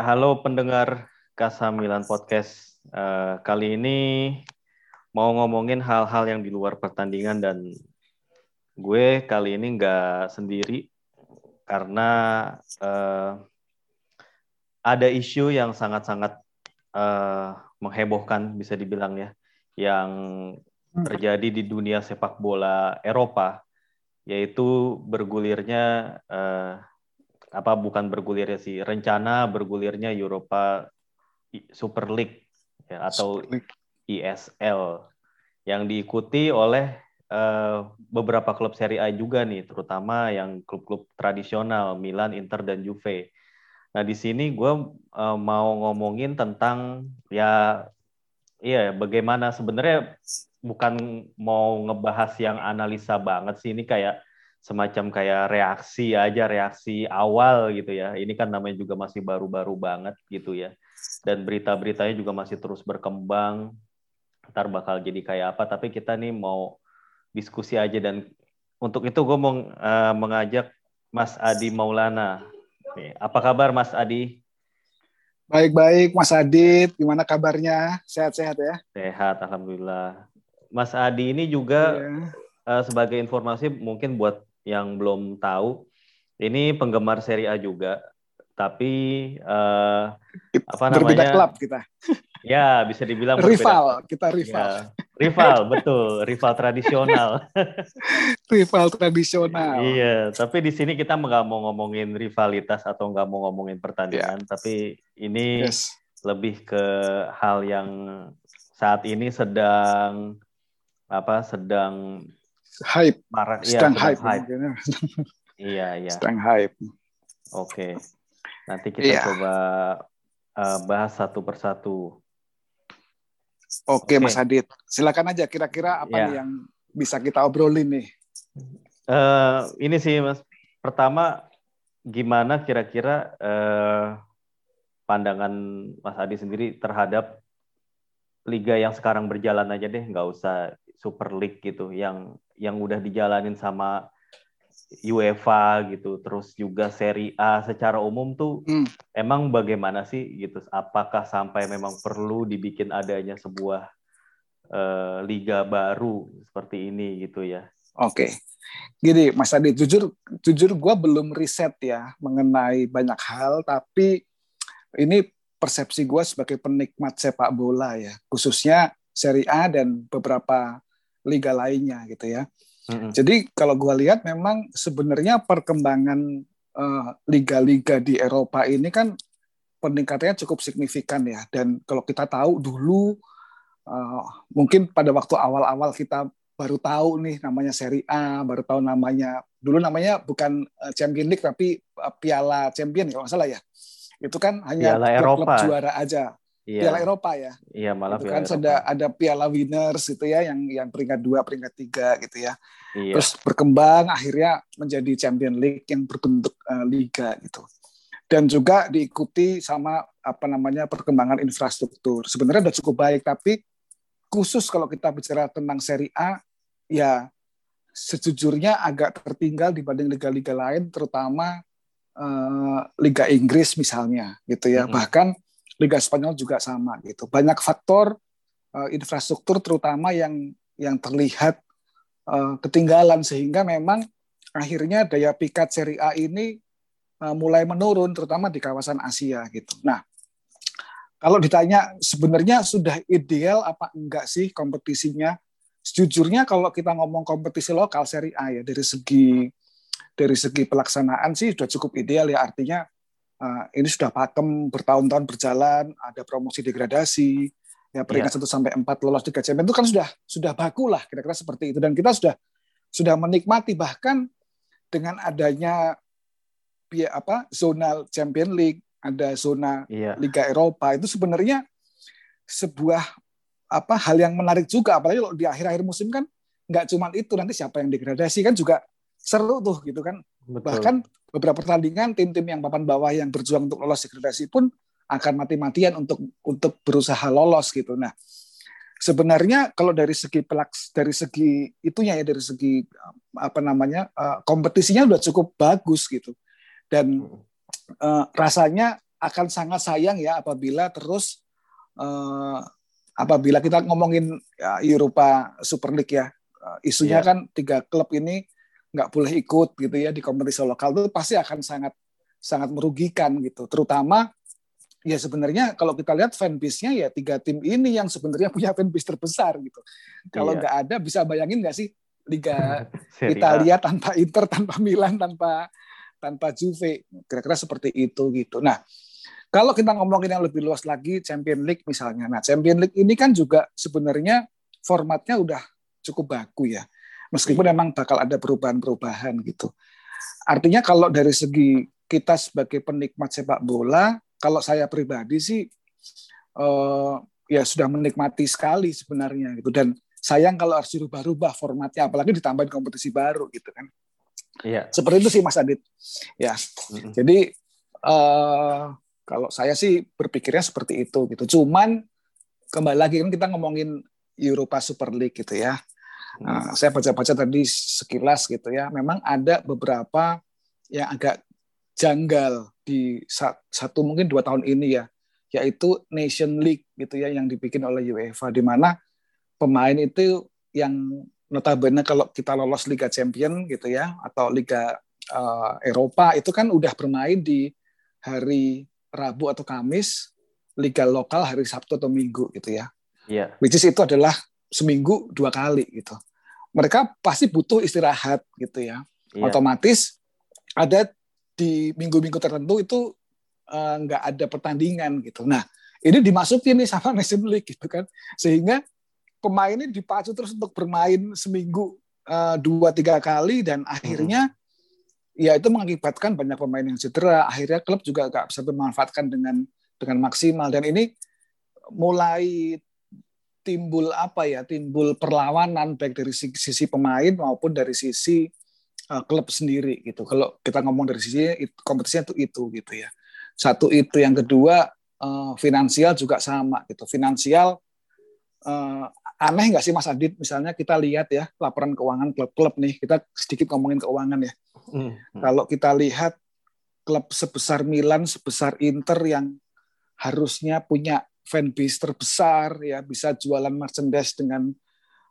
Halo pendengar Kasamilan Podcast. Uh, kali ini mau ngomongin hal-hal yang di luar pertandingan dan gue kali ini nggak sendiri karena uh, ada isu yang sangat-sangat uh, menghebohkan bisa dibilang ya, yang terjadi di dunia sepak bola Eropa, yaitu bergulirnya uh, apa bukan bergulirnya sih rencana bergulirnya Europa Super League ya, atau Super League. ISL yang diikuti oleh uh, beberapa klub Serie A juga nih, terutama yang klub-klub tradisional Milan, Inter dan Juve. Nah di sini gue uh, mau ngomongin tentang ya iya bagaimana sebenarnya bukan mau ngebahas yang analisa banget sih ini kayak semacam kayak reaksi aja reaksi awal gitu ya. Ini kan namanya juga masih baru-baru banget gitu ya. Dan berita-beritanya juga masih terus berkembang. Ntar bakal jadi kayak apa. Tapi kita nih mau diskusi aja dan untuk itu gue mau uh, mengajak Mas Adi Maulana. Apa kabar Mas Adi? Baik-baik Mas Adit. Gimana kabarnya? Sehat-sehat ya? Sehat Alhamdulillah. Mas Adi ini juga yeah. Iya. uh, sebagai informasi mungkin buat yang belum tahu, ini penggemar Serie A juga, tapi uh, apa namanya? Berbeda klub kita. Ya, bisa dibilang rival, berbeda. kita rival. Ya, rival, betul, rival tradisional. rival tradisional. Iya, tapi di sini kita nggak mau ngomongin rivalitas atau nggak mau ngomongin pertandingan, yeah. tapi ini yes. lebih ke hal yang saat ini sedang apa sedang hype. Marah, iya, sedang ya, hype. hype. iya, iya. Sedang hype. Oke. Nanti kita yeah. coba uh, bahas satu persatu. Oke, okay, Mas Adit. Silakan aja kira-kira apa yeah. yang bisa kita obrolin nih. Uh, ini sih, Mas. Pertama, gimana kira-kira uh, pandangan Mas Adi sendiri terhadap liga yang sekarang berjalan aja deh, nggak usah Super League gitu, yang yang udah dijalanin sama UEFA gitu, terus juga Serie A secara umum tuh hmm. emang bagaimana sih gitu? Apakah sampai memang perlu dibikin adanya sebuah uh, liga baru seperti ini gitu ya? Oke, okay. gini Mas Adi, jujur jujur gue belum riset ya mengenai banyak hal, tapi ini persepsi gue sebagai penikmat sepak bola ya, khususnya Serie A dan beberapa liga lainnya gitu ya. Mm-hmm. Jadi kalau gue lihat memang sebenarnya perkembangan uh, liga-liga di Eropa ini kan peningkatannya cukup signifikan ya. Dan kalau kita tahu dulu uh, mungkin pada waktu awal-awal kita baru tahu nih namanya Serie A, baru tahu namanya dulu namanya bukan uh, Champion League tapi Piala Champion kalau nggak salah ya. Itu kan hanya klub juara aja iya. Piala Eropa ya. Iya, malah itu kan sudah ada Piala Winners itu ya yang yang peringkat dua, peringkat tiga gitu ya. Iya. Terus berkembang akhirnya menjadi Champion League yang berbentuk uh, liga gitu. Dan juga diikuti sama apa namanya perkembangan infrastruktur. Sebenarnya sudah cukup baik tapi khusus kalau kita bicara tentang Serie A ya sejujurnya agak tertinggal dibanding liga-liga lain terutama uh, Liga Inggris misalnya gitu ya. Mm -hmm. Bahkan Liga Spanyol juga sama gitu. Banyak faktor uh, infrastruktur terutama yang yang terlihat uh, ketinggalan sehingga memang akhirnya daya pikat Serie A ini uh, mulai menurun terutama di kawasan Asia gitu. Nah, kalau ditanya sebenarnya sudah ideal apa enggak sih kompetisinya? Sejujurnya kalau kita ngomong kompetisi lokal Serie A ya dari segi dari segi pelaksanaan sih sudah cukup ideal ya artinya ini sudah pakem bertahun-tahun berjalan, ada promosi degradasi, ya peringkat iya. satu yeah. sampai empat lolos Liga Champions itu kan sudah sudah baku lah kira-kira seperti itu dan kita sudah sudah menikmati bahkan dengan adanya ya apa zona Champion League, ada zona yeah. Liga Eropa itu sebenarnya sebuah apa hal yang menarik juga apalagi kalau di akhir-akhir musim kan nggak cuma itu nanti siapa yang degradasi kan juga seru tuh gitu kan Betul. bahkan beberapa pertandingan tim-tim yang papan bawah yang berjuang untuk lolos degradasi pun akan mati-matian untuk untuk berusaha lolos gitu. Nah, sebenarnya kalau dari segi pelaks dari segi itunya ya dari segi apa namanya uh, kompetisinya sudah cukup bagus gitu dan uh, rasanya akan sangat sayang ya apabila terus uh, apabila kita ngomongin ya, Eropa Super League ya uh, isunya yeah. kan tiga klub ini nggak boleh ikut gitu ya di kompetisi lokal itu pasti akan sangat sangat merugikan gitu terutama ya sebenarnya kalau kita lihat fanbase-nya ya tiga tim ini yang sebenarnya punya fanbase terbesar gitu kalau iya. nggak ada bisa bayangin nggak sih liga Italia tanpa Inter tanpa Milan tanpa tanpa Juve kira-kira seperti itu gitu nah kalau kita ngomongin yang lebih luas lagi, Champion League misalnya. Nah, Champion League ini kan juga sebenarnya formatnya udah cukup baku ya. Meskipun memang bakal ada perubahan-perubahan gitu. Artinya kalau dari segi kita sebagai penikmat sepak bola, kalau saya pribadi sih uh, ya sudah menikmati sekali sebenarnya gitu. Dan sayang kalau harus dirubah-rubah formatnya, apalagi ditambahin kompetisi baru gitu kan. Iya. Seperti itu sih Mas Adit. Ya. Jadi uh, kalau saya sih berpikirnya seperti itu gitu. Cuman kembali lagi kan kita ngomongin Eropa Super League gitu ya. Nah, saya baca-baca tadi sekilas gitu ya. Memang ada beberapa yang agak janggal di satu mungkin dua tahun ini ya, yaitu Nation League gitu ya yang dibikin oleh UEFA di mana pemain itu yang notabene kalau kita lolos Liga Champion gitu ya atau Liga uh, Eropa itu kan udah bermain di hari Rabu atau Kamis, liga lokal hari Sabtu atau Minggu gitu ya. Iya. Which is itu adalah seminggu dua kali gitu. Mereka pasti butuh istirahat gitu ya. Yeah. Otomatis ada di minggu-minggu tertentu itu uh, nggak ada pertandingan gitu. Nah ini dimasukin nih sama Nation League gitu kan, sehingga pemain ini dipacu terus untuk bermain seminggu uh, dua tiga kali dan akhirnya hmm ya itu mengakibatkan banyak pemain yang cedera. Akhirnya klub juga nggak bisa memanfaatkan dengan dengan maksimal dan ini mulai timbul apa ya timbul perlawanan baik dari sisi pemain maupun dari sisi uh, klub sendiri gitu. Kalau kita ngomong dari sisi itu, kompetisinya itu itu gitu ya. Satu itu yang kedua uh, finansial juga sama gitu. Finansial uh, aneh nggak sih Mas Adit? Misalnya kita lihat ya laporan keuangan klub-klub nih, kita sedikit ngomongin keuangan ya. Hmm. Kalau kita lihat klub sebesar Milan, sebesar Inter yang harusnya punya fanbase terbesar, ya bisa jualan merchandise dengan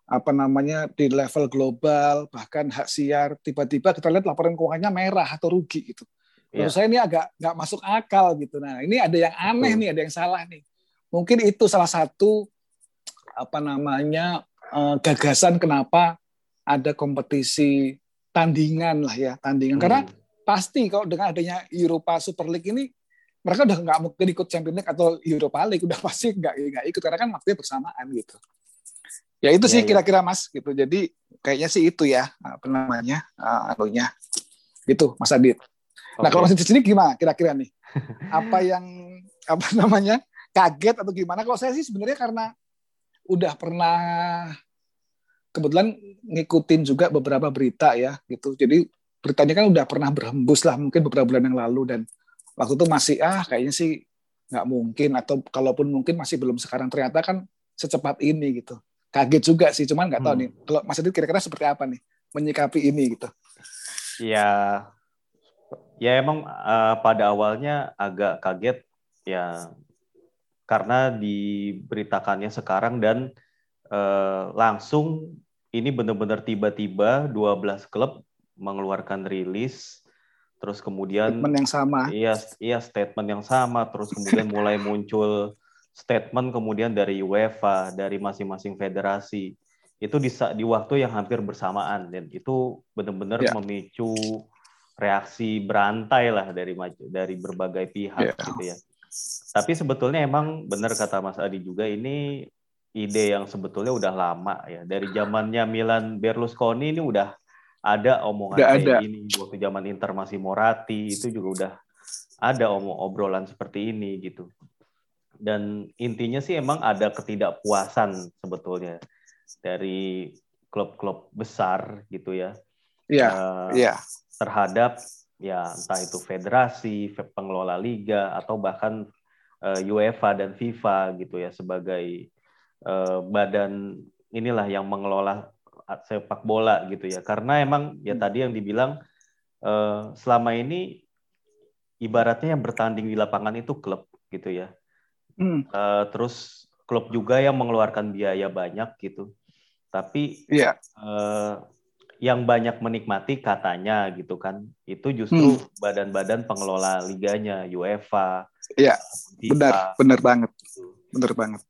apa namanya di level global, bahkan hak siar, tiba-tiba kita lihat laporan keuangannya merah atau rugi gitu. Menurut yeah. saya ini agak nggak masuk akal gitu. Nah ini ada yang aneh nih, ada yang salah nih. Mungkin itu salah satu apa namanya uh, gagasan kenapa ada kompetisi tandingan lah ya tandingan hmm. karena pasti kalau dengan adanya Eropa Super League ini mereka udah nggak mungkin ikut Champions League atau Europa League udah pasti nggak nggak ikut karena kan waktunya bersamaan gitu ya itu sih ya, ya. kira-kira mas gitu jadi kayaknya sih itu ya apa namanya uh, anunya itu Mas Adit okay. nah kalau masih di sini gimana kira-kira nih apa yang apa namanya kaget atau gimana kalau saya sih sebenarnya karena udah pernah kebetulan ngikutin juga beberapa berita ya gitu. Jadi beritanya kan udah pernah berhembus lah mungkin beberapa bulan yang lalu dan waktu itu masih ah kayaknya sih nggak mungkin atau kalaupun mungkin masih belum sekarang ternyata kan secepat ini gitu. Kaget juga sih, cuman nggak tahu hmm. nih. Kalau Mas Adit kira-kira seperti apa nih menyikapi ini gitu? Ya, ya emang uh, pada awalnya agak kaget ya karena diberitakannya sekarang dan uh, langsung ini benar-benar tiba-tiba 12 klub mengeluarkan rilis terus kemudian statement yang sama. Iya, iya statement yang sama terus kemudian mulai muncul statement kemudian dari UEFA, dari masing-masing federasi. Itu di di waktu yang hampir bersamaan dan itu benar-benar ya. memicu reaksi berantai lah dari dari berbagai pihak ya. gitu ya. Tapi sebetulnya emang benar kata Mas Adi juga ini ide yang sebetulnya udah lama ya. Dari zamannya Milan Berlusconi ini udah ada omongan udah kayak ada. ini waktu zaman Inter masih Moratti itu juga udah ada omong obrolan seperti ini gitu. Dan intinya sih emang ada ketidakpuasan sebetulnya dari klub-klub besar gitu ya. Iya. Uh, yeah. Terhadap ya entah itu federasi, pengelola liga atau bahkan uh, UEFA dan FIFA gitu ya sebagai uh, badan inilah yang mengelola sepak bola gitu ya. Karena emang ya hmm. tadi yang dibilang uh, selama ini ibaratnya yang bertanding di lapangan itu klub gitu ya. Uh, terus klub juga yang mengeluarkan biaya banyak gitu. Tapi yeah. Iya. uh, yang banyak menikmati katanya gitu kan itu justru hmm. badan-badan hmm. pengelola liganya UEFA. Iya, benar, benar banget, gitu. benar banget.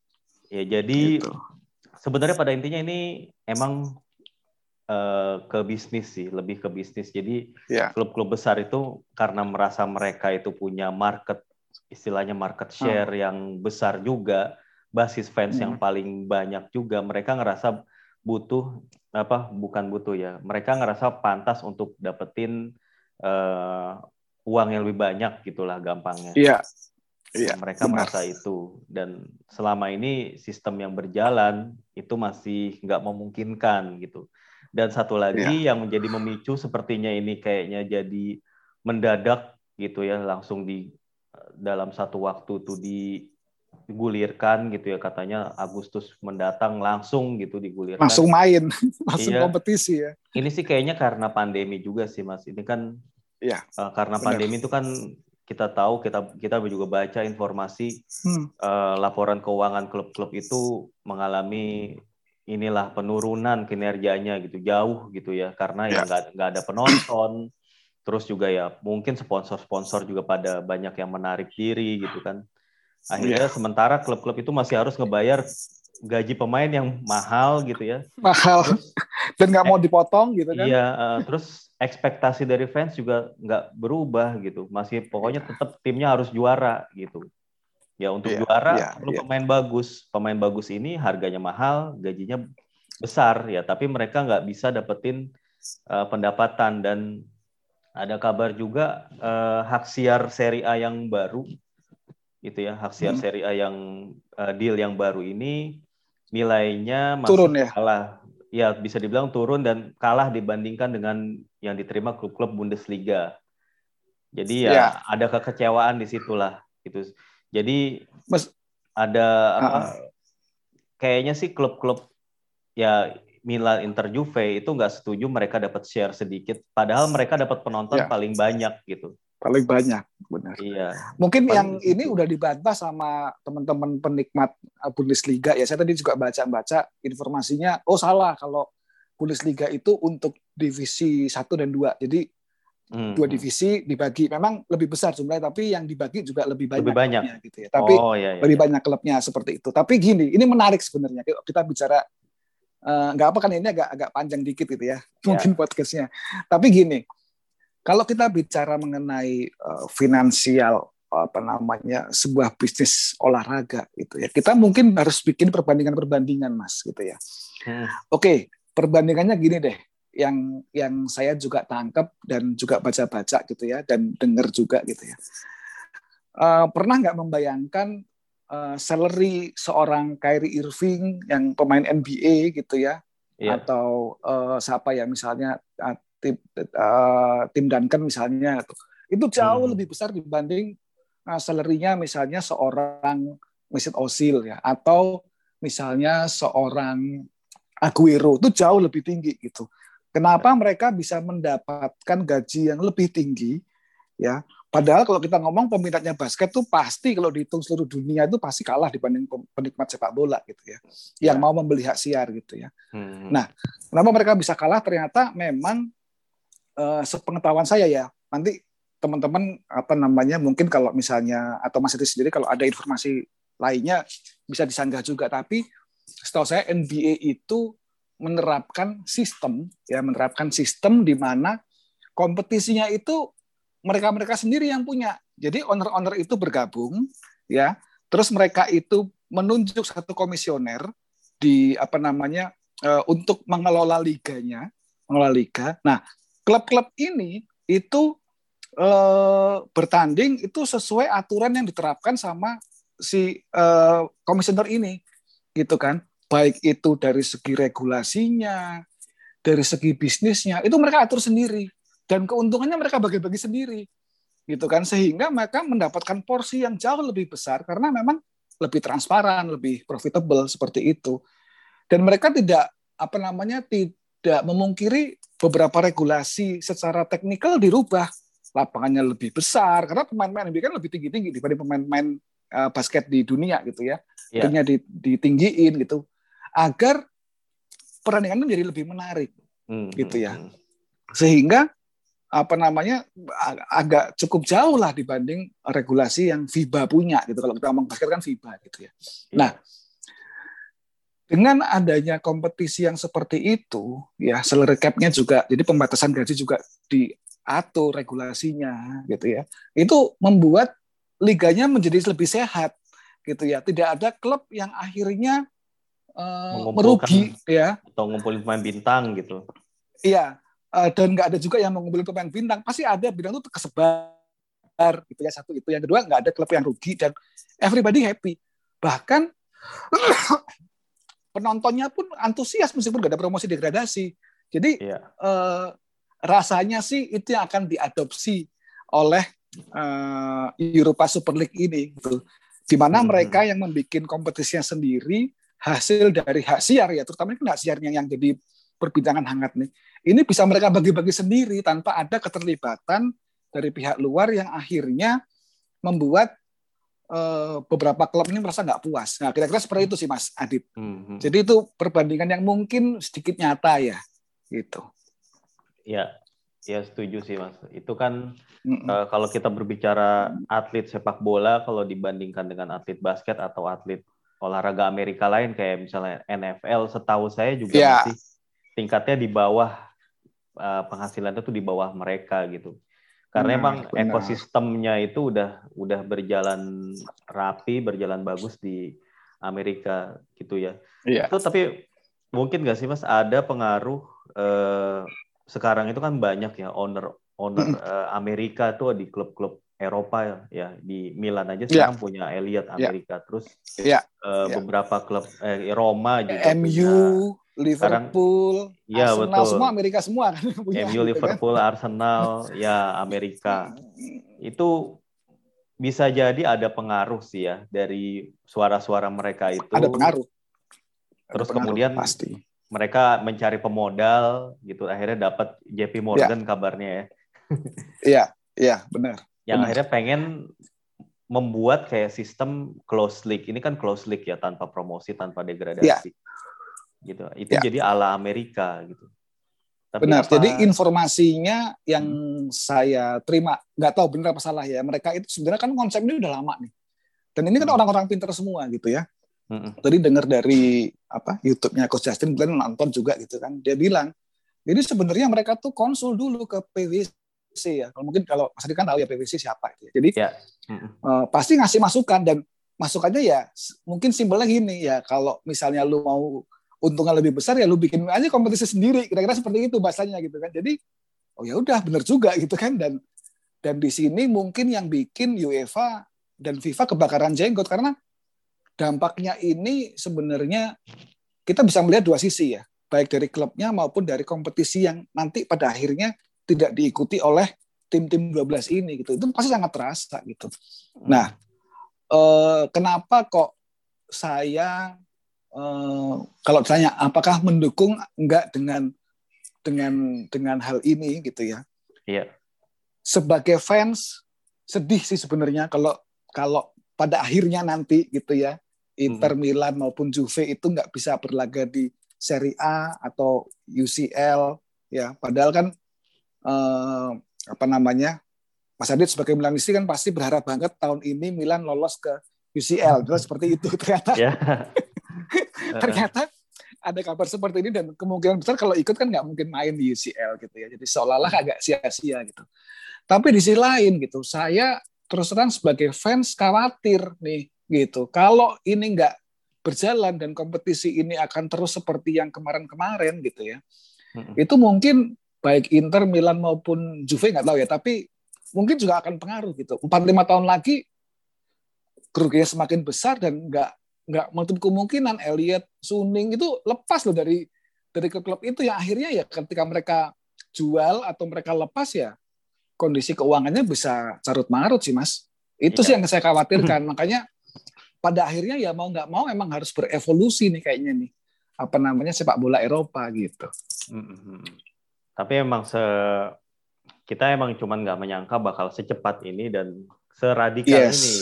Ya jadi gitu. sebenarnya pada intinya ini emang uh, ke bisnis sih, lebih ke bisnis. Jadi ya. klub-klub besar itu karena merasa mereka itu punya market, istilahnya market share hmm. yang besar juga, basis fans hmm. yang paling banyak juga, mereka ngerasa butuh apa? Bukan butuh ya, mereka ngerasa pantas untuk dapetin uh, uang yang lebih banyak gitulah gampangnya. Iya. Iya, mereka benar. merasa itu dan selama ini sistem yang berjalan itu masih nggak memungkinkan gitu. Dan satu lagi ya. yang menjadi memicu sepertinya ini kayaknya jadi mendadak gitu ya langsung di dalam satu waktu tuh digulirkan gitu ya katanya Agustus mendatang langsung gitu digulirkan. Langsung main, langsung iya. kompetisi ya. Ini sih kayaknya karena pandemi juga sih Mas. Ini kan ya, uh, karena benar. pandemi itu kan kita tahu kita kita juga baca informasi hmm. uh, laporan keuangan klub-klub itu mengalami inilah penurunan kinerjanya gitu jauh gitu ya. Karena ya, ya. nggak nggak ada penonton. Terus juga ya mungkin sponsor-sponsor juga pada banyak yang menarik diri gitu kan. Akhirnya ya. sementara klub-klub itu masih harus ngebayar gaji pemain yang mahal gitu ya. Mahal. Dan nggak mau dipotong gitu kan? iya uh, terus ekspektasi dari fans juga nggak berubah gitu. Masih pokoknya tetap timnya harus juara gitu. Ya untuk yeah, juara yeah, perlu yeah. pemain bagus. Pemain bagus ini harganya mahal, gajinya besar ya. Tapi mereka nggak bisa dapetin uh, pendapatan dan ada kabar juga uh, hak siar Serie A yang baru itu ya hak siar hmm. Serie A yang uh, deal yang baru ini nilainya masih turun ya kalah ya bisa dibilang turun dan kalah dibandingkan dengan yang diterima klub-klub Bundesliga. Jadi ya, ya. ada kekecewaan di situlah gitu. Jadi Mas, ada apa? Uh, kayaknya sih klub-klub ya Milan, Inter, Juve itu nggak setuju mereka dapat share sedikit, padahal mereka dapat penonton ya. paling banyak gitu. Paling banyak, benar. Iya. Mungkin paling yang ini udah dibantah sama teman-teman penikmat Bundesliga ya. Saya tadi juga baca-baca informasinya, oh salah kalau Bundesliga itu untuk divisi 1 dan 2. Jadi hmm. dua divisi dibagi memang lebih besar jumlahnya tapi yang dibagi juga lebih banyak, lebih banyak. gitu ya. Tapi oh, iya, iya. lebih banyak klubnya seperti itu. Tapi gini, ini menarik sebenarnya kita bicara uh, nggak apa kan ini agak agak panjang dikit gitu ya. ya. Mungkin podcastnya. Tapi gini, kalau kita bicara mengenai uh, finansial apa namanya sebuah bisnis olahraga gitu ya kita mungkin harus bikin perbandingan-perbandingan mas gitu ya hmm. oke perbandingannya gini deh yang yang saya juga tangkap dan juga baca-baca gitu ya dan dengar juga gitu ya uh, pernah nggak membayangkan uh, salary seorang Kyrie Irving yang pemain NBA gitu ya yeah. atau uh, siapa ya misalnya uh, tim uh, tim Duncan misalnya gitu. itu jauh hmm. lebih besar dibanding uh, salary-nya misalnya seorang Mesut Ozil ya atau misalnya seorang Aguero itu jauh lebih tinggi gitu. Kenapa mereka bisa mendapatkan gaji yang lebih tinggi? Ya, padahal kalau kita ngomong peminatnya basket tuh pasti kalau dihitung seluruh dunia itu pasti kalah dibanding penikmat sepak bola gitu ya, yang ya. mau membeli hak siar gitu ya. Hmm. Nah, kenapa mereka bisa kalah? Ternyata memang uh, sepengetahuan saya ya, nanti teman-teman apa namanya mungkin kalau misalnya atau Mas Edi sendiri kalau ada informasi lainnya bisa disanggah juga, tapi setahu saya NBA itu menerapkan sistem ya menerapkan sistem di mana kompetisinya itu mereka-mereka sendiri yang punya. Jadi owner-owner itu bergabung ya. Terus mereka itu menunjuk satu komisioner di apa namanya uh, untuk mengelola liganya, mengelola liga. Nah, klub-klub ini itu uh, bertanding itu sesuai aturan yang diterapkan sama si uh, komisioner ini gitu kan baik itu dari segi regulasinya dari segi bisnisnya itu mereka atur sendiri. Dan keuntungannya mereka bagi-bagi sendiri gitu kan. Sehingga mereka mendapatkan porsi yang jauh lebih besar karena memang lebih transparan lebih profitable seperti itu. Dan mereka tidak apa namanya tidak memungkiri beberapa regulasi secara teknikal dirubah. Lapangannya lebih besar karena pemain-pemain NBA kan lebih tinggi-tinggi dibanding pemain-pemain uh, basket di dunia gitu ya. Yeah. Ditinggiin gitu agar pertandingan menjadi lebih menarik hmm, gitu ya. Hmm, hmm. Sehingga apa namanya agak cukup jauh lah dibanding regulasi yang FIBA punya gitu. Kalau kita ngomong basket kan FIBA gitu ya. Yeah. Nah, dengan adanya kompetisi yang seperti itu, ya salary cap-nya juga, jadi pembatasan gaji juga diatur regulasinya, gitu ya. Itu membuat liganya menjadi lebih sehat, gitu ya. Tidak ada klub yang akhirnya uh, merugi, ya. Atau ngumpulin pemain bintang, gitu. Iya, uh, dan nggak ada juga yang mengumpulkan pemain bintang. Pasti ada bintang itu kesebar, gitu ya. Satu itu. Yang kedua, nggak ada klub yang rugi dan everybody happy. Bahkan penontonnya pun antusias meskipun gak ada promosi degradasi. Jadi yeah. eh, rasanya sih itu yang akan diadopsi oleh eh, Europa Super League ini, gitu. Di mana hmm. mereka yang membuat kompetisinya sendiri hasil dari hak siar ya, terutama kan hak siarnya yang jadi perbincangan hangat nih. Ini bisa mereka bagi-bagi sendiri tanpa ada keterlibatan dari pihak luar yang akhirnya membuat Eh, beberapa klub ini merasa nggak puas. Nah, kira-kira seperti itu sih, Mas Adit. Mm-hmm. Jadi itu perbandingan yang mungkin sedikit nyata ya, gitu. Ya, ya setuju sih, Mas. Itu kan mm-hmm. uh, kalau kita berbicara atlet sepak bola, kalau dibandingkan dengan atlet basket atau atlet olahraga Amerika lain kayak misalnya NFL, setahu saya juga yeah. masih tingkatnya di bawah uh, penghasilannya tuh di bawah mereka gitu karena hmm, emang benar. ekosistemnya itu udah udah berjalan rapi, berjalan bagus di Amerika gitu ya. Iya. Itu tapi mungkin nggak sih mas ada pengaruh eh, sekarang itu kan banyak ya owner owner eh, Amerika tuh di klub-klub Eropa ya, ya di Milan aja iya. sekarang yeah. punya Elliot iya. Amerika yeah. terus yeah. Eh, yeah. beberapa klub eh, Roma juga MU punya, Liverpool, Sekarang, ya, Arsenal betul. semua Amerika semua kan punya. MU. Liverpool, kan? Arsenal, ya Amerika. Itu bisa jadi ada pengaruh sih ya dari suara-suara mereka itu. Ada pengaruh. Terus ada pengaruh, kemudian pasti. mereka mencari pemodal gitu, akhirnya dapat JP Morgan ya. kabarnya ya. Iya, iya benar. Yang benar. akhirnya pengen membuat kayak sistem close league. Ini kan close league ya tanpa promosi, tanpa degradasi. Ya gitu itu ya. jadi ala Amerika gitu Tapi benar apa... jadi informasinya yang hmm. saya terima nggak tahu benar apa salah ya mereka itu sebenarnya kan konsepnya udah lama nih dan ini kan hmm. orang-orang pintar semua gitu ya hmm. tadi dengar dari apa YouTube-nya Coach Justin Glenn nonton juga gitu kan dia bilang jadi sebenarnya mereka tuh konsul dulu ke PwC ya. Kalau mungkin kalau Mas Adi kan tahu ya PwC siapa gitu ya. jadi ya. Uh, pasti ngasih masukan dan masukannya ya mungkin simpelnya gini ya kalau misalnya lu mau untungnya lebih besar ya lu bikin aja kompetisi sendiri kira-kira seperti itu bahasanya gitu kan. Jadi oh ya udah bener juga gitu kan. Dan dan di sini mungkin yang bikin UEFA dan FIFA kebakaran jenggot karena dampaknya ini sebenarnya kita bisa melihat dua sisi ya. Baik dari klubnya maupun dari kompetisi yang nanti pada akhirnya tidak diikuti oleh tim-tim 12 ini gitu itu pasti sangat terasa gitu nah eh, kenapa kok saya Eh, kalau tanya apakah mendukung enggak dengan dengan dengan hal ini gitu ya. Iya. Sebagai fans sedih sih sebenarnya kalau kalau pada akhirnya nanti gitu ya Inter hmm. Milan maupun Juve itu nggak bisa berlaga di Serie A atau UCL ya padahal kan eh, apa namanya Mas Adit sebagai Milanisti kan pasti berharap banget tahun ini Milan lolos ke UCL jelas seperti itu ternyata yeah. ternyata ada kabar seperti ini dan kemungkinan besar kalau ikut kan nggak mungkin main di UCL gitu ya. Jadi seolah-olah agak sia-sia gitu. Tapi di sisi lain gitu, saya terus terang sebagai fans khawatir nih gitu. Kalau ini nggak berjalan dan kompetisi ini akan terus seperti yang kemarin-kemarin gitu ya. Itu mungkin baik Inter, Milan maupun Juve nggak tahu ya, tapi mungkin juga akan pengaruh gitu. Empat lima tahun lagi kerugian semakin besar dan nggak nggak menutup kemungkinan Elliot Suning itu lepas loh dari dari klub-klub itu yang akhirnya ya ketika mereka jual atau mereka lepas ya kondisi keuangannya bisa carut marut sih mas itu iya. sih yang saya khawatirkan makanya pada akhirnya ya mau nggak mau emang harus berevolusi nih kayaknya nih apa namanya sepak bola Eropa gitu. Tapi emang se kita emang cuman nggak menyangka bakal secepat ini dan seradikal yes, ini.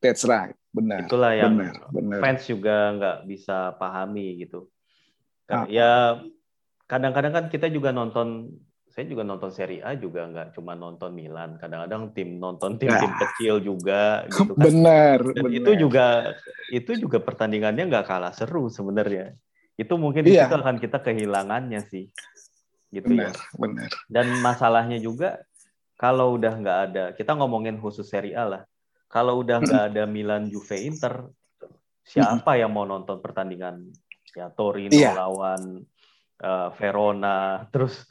That's right, benar. Itulah yang benar, benar. fans juga nggak bisa pahami gitu. Ah. Ya kadang-kadang kan kita juga nonton saya juga nonton Serie A juga nggak cuma nonton Milan, kadang-kadang tim nonton tim-tim nah, kecil juga gitu kan. Benar, Dan benar. itu juga itu juga pertandingannya nggak kalah seru sebenarnya. Itu mungkin iya. itu akan kita kehilangannya sih. Gitu benar, ya. Benar. Dan masalahnya juga kalau udah nggak ada, kita ngomongin khusus Serie A lah. Kalau udah nggak ada Milan, Juve, Inter, siapa yang mau nonton pertandingan ya Torino iya. lawan uh, Verona, terus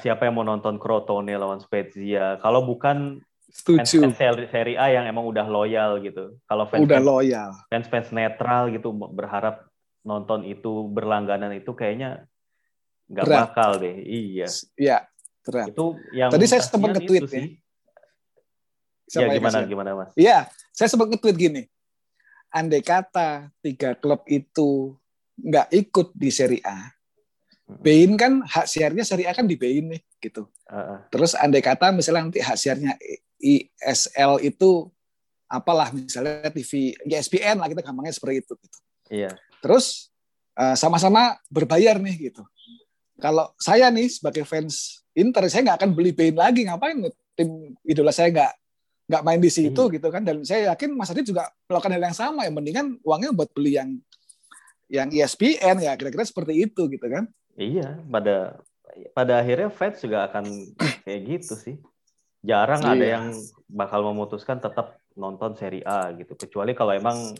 siapa yang mau nonton Crotone lawan Spezia? Kalau bukan Setuju. fans, fans seri A yang emang udah loyal gitu. Kalau fans udah loyal, fans fans netral gitu berharap nonton itu berlangganan itu kayaknya nggak bakal deh. Iya. Iya, berat. Itu yang Tadi saya sempat nge-tweet ya. Iya gimana ya? gimana Mas? Iya, saya sempat nge-tweet gini. Andai kata tiga klub itu nggak ikut di Serie A, Bein kan hak siarnya Serie A kan di Bein nih gitu. Uh, uh. Terus andai kata misalnya nanti hak siarnya ISL itu apalah misalnya TV ESPN lah kita gampangnya seperti itu gitu. Iya. Terus uh, sama-sama berbayar nih gitu. Kalau saya nih sebagai fans Inter saya nggak akan beli Bein lagi ngapain tim idola saya nggak nggak main di situ hmm. gitu kan dan saya yakin Mas Adi juga melakukan hal yang sama ya mendingan uangnya buat beli yang yang ESPN ya kira-kira seperti itu gitu kan Iya, pada pada akhirnya fans juga akan kayak gitu sih. Jarang iya. ada yang bakal memutuskan tetap nonton seri A gitu. Kecuali kalau emang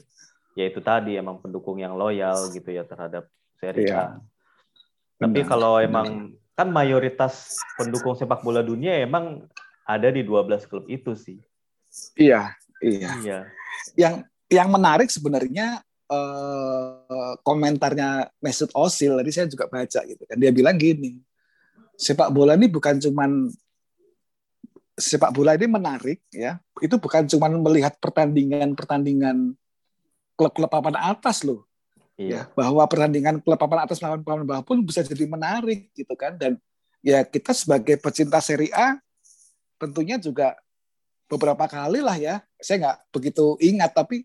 ya itu tadi emang pendukung yang loyal gitu ya terhadap seri iya. A. Tapi Benar. kalau emang kan mayoritas pendukung sepak bola dunia emang ada di 12 klub itu sih. Iya, iya. Iya. Yang yang menarik sebenarnya uh, komentarnya Mesut Ozil tadi saya juga baca gitu kan dia bilang gini sepak bola ini bukan cuman sepak bola ini menarik ya itu bukan cuman melihat pertandingan pertandingan klub-klub papan atas loh iya. ya bahwa pertandingan klub papan atas lawan papan bawah pun bisa jadi menarik gitu kan dan ya kita sebagai pecinta Serie A tentunya juga beberapa kali lah ya saya nggak begitu ingat tapi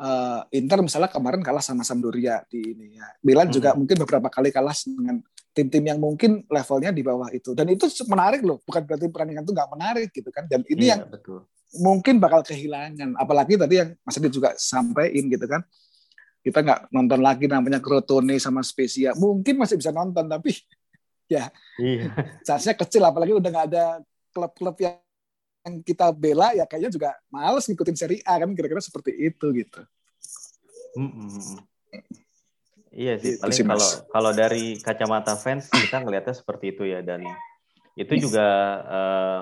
uh, Inter misalnya kemarin kalah sama Sampdoria di ini ya. Milan hmm. juga mungkin beberapa kali kalah dengan tim-tim yang mungkin levelnya di bawah itu. Dan itu menarik loh, bukan berarti pertandingan itu nggak menarik gitu kan. Dan ini iya, yang betul. mungkin bakal kehilangan. Apalagi tadi yang Mas Adi juga sampaikan gitu kan. Kita nggak nonton lagi namanya Crotone sama Spezia. Mungkin masih bisa nonton tapi ya iya. chance kecil apalagi udah nggak ada klub-klub yang yang kita bela ya kayaknya juga males ngikutin seri A kan kira-kira seperti itu gitu. Mm-hmm. Iya sih, itu paling kalau kalau dari kacamata fans kita ngelihatnya seperti itu ya dan itu juga uh,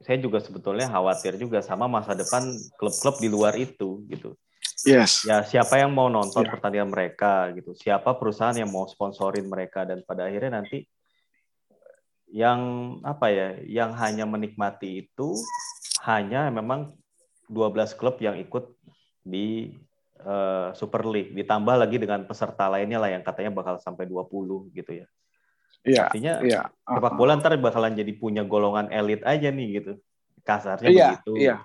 saya juga sebetulnya khawatir juga sama masa depan klub-klub di luar itu gitu. Yes. Ya siapa yang mau nonton yeah. pertandingan mereka gitu, siapa perusahaan yang mau sponsorin mereka dan pada akhirnya nanti yang apa ya, yang hanya menikmati itu hanya memang 12 klub yang ikut di uh, Super League ditambah lagi dengan peserta lainnya lah yang katanya bakal sampai 20 gitu ya. Iya. Artinya iya. sepak bola ntar bakalan jadi punya golongan elit aja nih gitu. Kasarnya iya, begitu. Iya.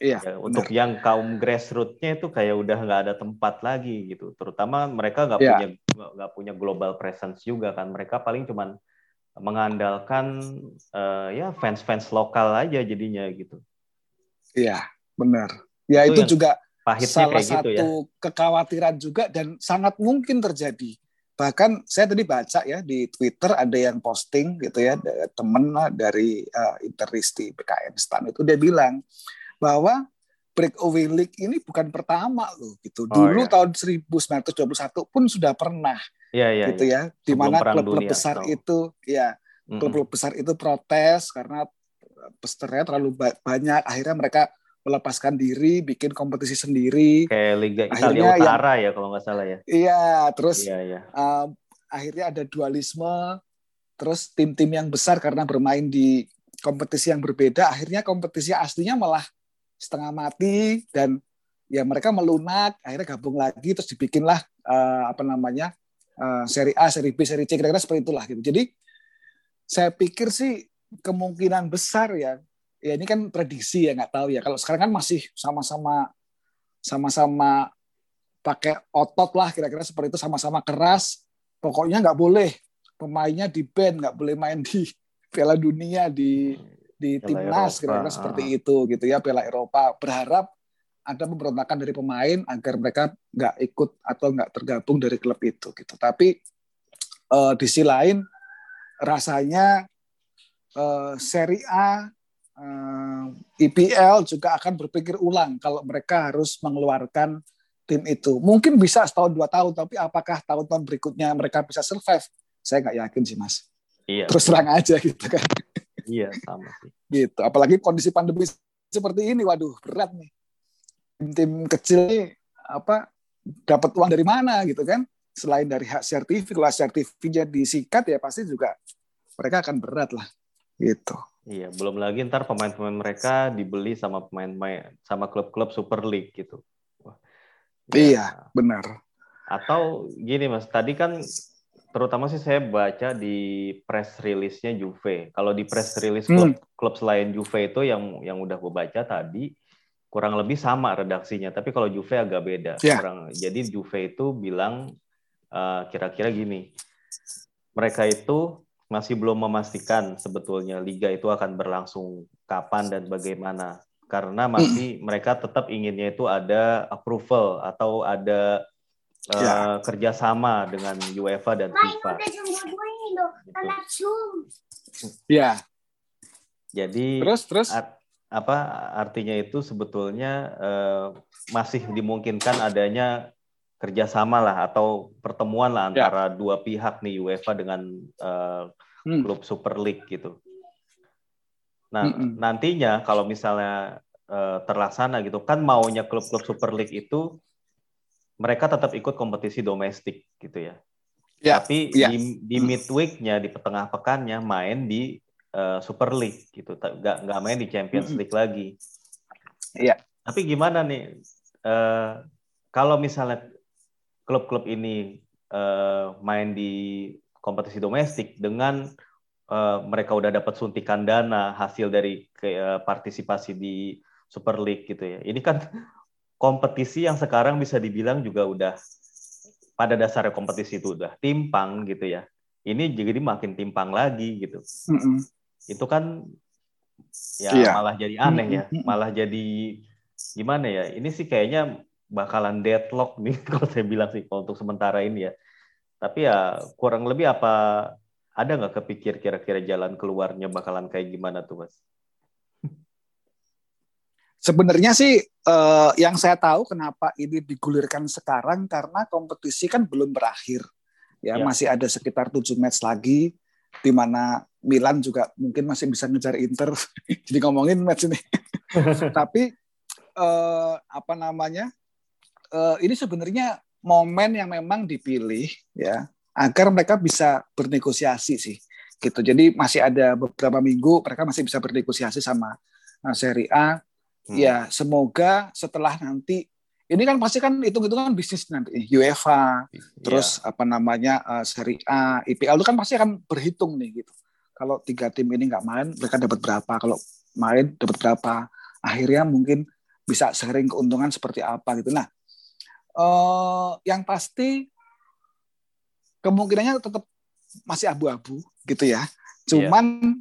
Iya. Ya, untuk yang kaum grassrootsnya itu kayak udah nggak ada tempat lagi gitu. Terutama mereka nggak iya. punya nggak punya global presence juga kan. Mereka paling cuman mengandalkan uh, ya fans-fans lokal aja jadinya gitu. Iya, benar. Ya itu, itu juga salah gitu satu ya. kekhawatiran juga dan sangat mungkin terjadi. Bahkan saya tadi baca ya di Twitter ada yang posting gitu ya temen dari uh, Interisti BKN Stan itu dia bilang bahwa breakaway league ini bukan pertama loh gitu. Oh, Dulu iya. tahun 1921 pun sudah pernah Iya, iya, gitu iya. ya. Di mana klub-klub besar so. itu ya klub-klub besar itu protes karena pesertanya terlalu banyak. Akhirnya mereka melepaskan diri, bikin kompetisi sendiri. Kayak Liga Italia Utara yang, ya kalau nggak salah ya. Iya, terus iya, iya. Uh, akhirnya ada dualisme. Terus tim-tim yang besar karena bermain di kompetisi yang berbeda, akhirnya kompetisi aslinya malah setengah mati dan ya mereka melunak. Akhirnya gabung lagi, terus dibikinlah uh, apa namanya uh, seri A, seri B, seri C kira-kira seperti itulah gitu. Jadi saya pikir sih kemungkinan besar ya ya ini kan prediksi ya nggak tahu ya kalau sekarang kan masih sama-sama sama-sama pakai otot lah kira-kira seperti itu sama-sama keras pokoknya nggak boleh pemainnya di band nggak boleh main di Piala Dunia di di timnas kira-kira seperti ah. itu gitu ya Piala Eropa berharap ada pemberontakan dari pemain agar mereka nggak ikut atau nggak tergabung dari klub itu gitu tapi uh, di sisi lain rasanya uh, Serie A uh, eh, IPL juga akan berpikir ulang kalau mereka harus mengeluarkan tim itu. Mungkin bisa setahun dua tahun, tapi apakah tahun-tahun berikutnya mereka bisa survive? Saya nggak yakin sih, Mas. Iya. Terus terang aja gitu kan. Iya, sama sih. Gitu. Apalagi kondisi pandemi seperti ini, waduh berat nih. Tim kecil ini apa dapat uang dari mana gitu kan? Selain dari hak sertifik, lah sertifiknya disikat ya pasti juga mereka akan berat lah gitu. Iya, belum lagi ntar pemain-pemain mereka dibeli sama pemain-pemain sama klub-klub Super League gitu. Ya. Iya, benar. Atau gini Mas, tadi kan terutama sih saya baca di press release-nya Juve. Kalau di press release hmm. klub, klub selain Juve itu yang yang udah gue baca tadi kurang lebih sama redaksinya, tapi kalau Juve agak beda. Yeah. Kurang, jadi Juve itu bilang eh, kira-kira gini, mereka itu masih belum memastikan sebetulnya liga itu akan berlangsung kapan dan bagaimana karena masih hmm. mereka tetap inginnya itu ada approval atau ada uh, ya. kerjasama dengan UEFA dan FIFA. Gitu. Ya. Jadi terus terus art, apa artinya itu sebetulnya uh, masih dimungkinkan adanya kerjasama lah atau pertemuan lah ya. antara ya. dua pihak nih UEFA dengan uh, hmm. klub Super League gitu. Nah, mm -mm. nantinya kalau misalnya uh, terlaksana gitu, kan maunya klub-klub Super League itu mereka tetap ikut kompetisi domestik gitu ya. Yeah, Tapi yeah. di, di midweeknya di petengah pekannya main di uh, Super League gitu, nggak nggak main di Champions mm -hmm. League lagi. Iya. Yeah. Tapi gimana nih uh, kalau misalnya klub-klub ini uh, main di kompetisi domestik dengan uh, mereka udah dapat suntikan dana hasil dari ke, uh, partisipasi di Super League gitu ya. Ini kan kompetisi yang sekarang bisa dibilang juga udah pada dasarnya kompetisi itu udah timpang gitu ya. Ini jadi makin timpang lagi gitu. Mm -mm. Itu kan ya yeah. malah jadi aneh ya, malah jadi gimana ya? Ini sih kayaknya bakalan deadlock nih kalau saya bilang sih untuk sementara ini ya. Tapi ya kurang lebih apa ada nggak kepikir kira-kira jalan keluarnya bakalan kayak gimana tuh mas? Sebenarnya sih uh, yang saya tahu kenapa ini digulirkan sekarang karena kompetisi kan belum berakhir. Ya, ya. masih ada sekitar tujuh match lagi di mana Milan juga mungkin masih bisa ngejar Inter. Jadi ngomongin match ini. Tapi uh, apa namanya? Uh, ini sebenarnya momen yang memang dipilih ya agar mereka bisa bernegosiasi sih gitu. Jadi masih ada beberapa minggu mereka masih bisa bernegosiasi sama uh, Serie A. Hmm. Ya semoga setelah nanti ini kan pasti kan hitung-hitungan bisnis nanti UEFA yeah. terus apa namanya uh, Serie A, IPL itu kan pasti akan berhitung nih gitu. Kalau tiga tim ini nggak main mereka dapat berapa? Kalau main dapat berapa? Akhirnya mungkin bisa sharing keuntungan seperti apa gitu. Nah, uh, yang pasti kemungkinannya tetap masih abu-abu gitu ya. Cuman yeah.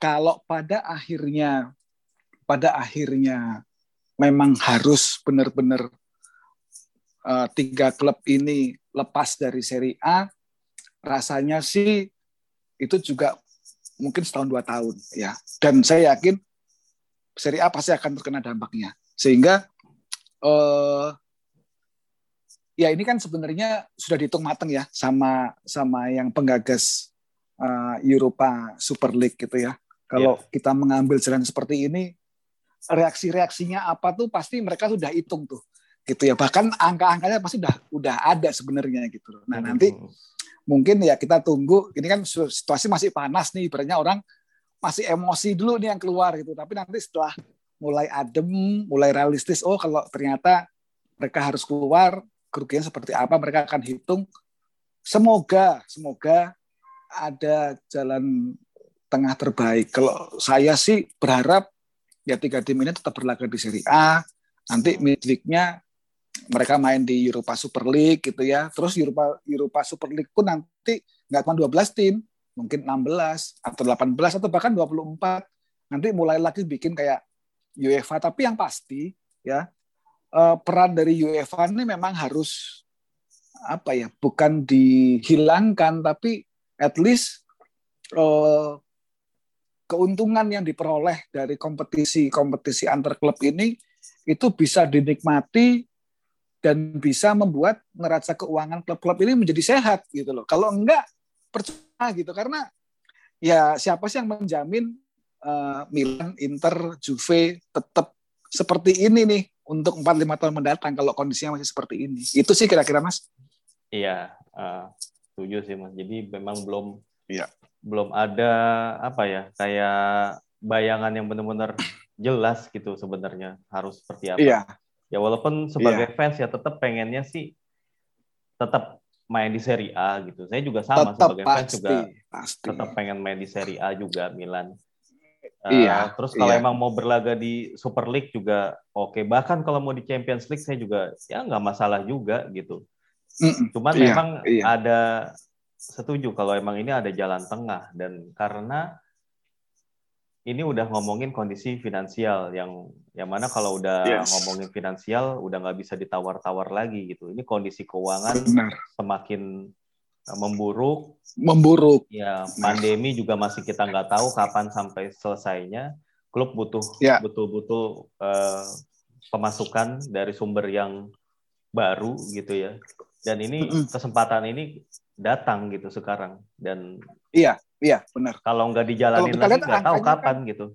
kalau pada akhirnya pada akhirnya memang harus benar-benar uh, tiga klub ini lepas dari Serie A, rasanya sih itu juga mungkin setahun dua tahun ya. Dan saya yakin Serie A pasti akan terkena dampaknya. Sehingga uh, ya ini kan sebenarnya sudah dihitung matang ya sama sama yang penggagas uh, Europa Super League gitu ya. Kalau yeah. kita mengambil jalan seperti ini, reaksi-reaksinya apa tuh pasti mereka sudah hitung tuh, gitu ya. Bahkan angka-angkanya pasti udah udah ada sebenarnya gitu. Nah hmm. nanti mungkin ya kita tunggu. Ini kan situasi masih panas nih, ibaratnya orang masih emosi dulu nih yang keluar gitu. Tapi nanti setelah mulai adem, mulai realistis, oh kalau ternyata mereka harus keluar, kerugian seperti apa mereka akan hitung. Semoga, semoga ada jalan tengah terbaik. Kalau saya sih berharap ya tiga tim ini tetap berlaga di Serie A. Nanti midweeknya mereka main di Europa Super League gitu ya. Terus Europa Europa Super League pun nanti nggak cuma 12 tim, mungkin 16 atau 18 atau bahkan 24. Nanti mulai lagi bikin kayak UEFA. Tapi yang pasti ya eh, peran dari UEFA ini memang harus apa ya bukan dihilangkan tapi at least uh, keuntungan yang diperoleh dari kompetisi-kompetisi antar klub ini itu bisa dinikmati dan bisa membuat neraca keuangan klub-klub ini menjadi sehat gitu loh. Kalau enggak percuma gitu karena ya siapa sih yang menjamin uh, Milan, Inter, Juve tetap seperti ini nih untuk 4 5 tahun mendatang kalau kondisinya masih seperti ini. Itu sih kira-kira Mas. Iya, uh, setuju sih Mas. Jadi memang belum Iya belum ada apa ya kayak bayangan yang benar-benar jelas gitu sebenarnya harus seperti apa. Iya. Ya walaupun sebagai iya. fans ya tetap pengennya sih tetap main di Serie A gitu. Saya juga sama tetap sebagai pasti, fans juga pasti. tetap pengen main di Serie A juga Milan. Iya. Uh, terus kalau iya. emang mau berlaga di Super League juga oke. Okay. Bahkan kalau mau di Champions League saya juga ya nggak masalah juga gitu. Mm -mm. Cuman iya, memang iya. ada setuju kalau emang ini ada jalan tengah dan karena ini udah ngomongin kondisi finansial yang yang mana kalau udah yes. ngomongin finansial udah nggak bisa ditawar-tawar lagi gitu. Ini kondisi keuangan Benar. semakin eh, memburuk. Memburuk. Ya, pandemi juga masih kita nggak tahu kapan sampai selesainya. Klub butuh ya. betul-betul uh, pemasukan dari sumber yang baru gitu ya. Dan ini kesempatan ini datang gitu sekarang. Dan iya iya benar. kalau nggak dijalanin lagi nggak tahu kapan kan, gitu.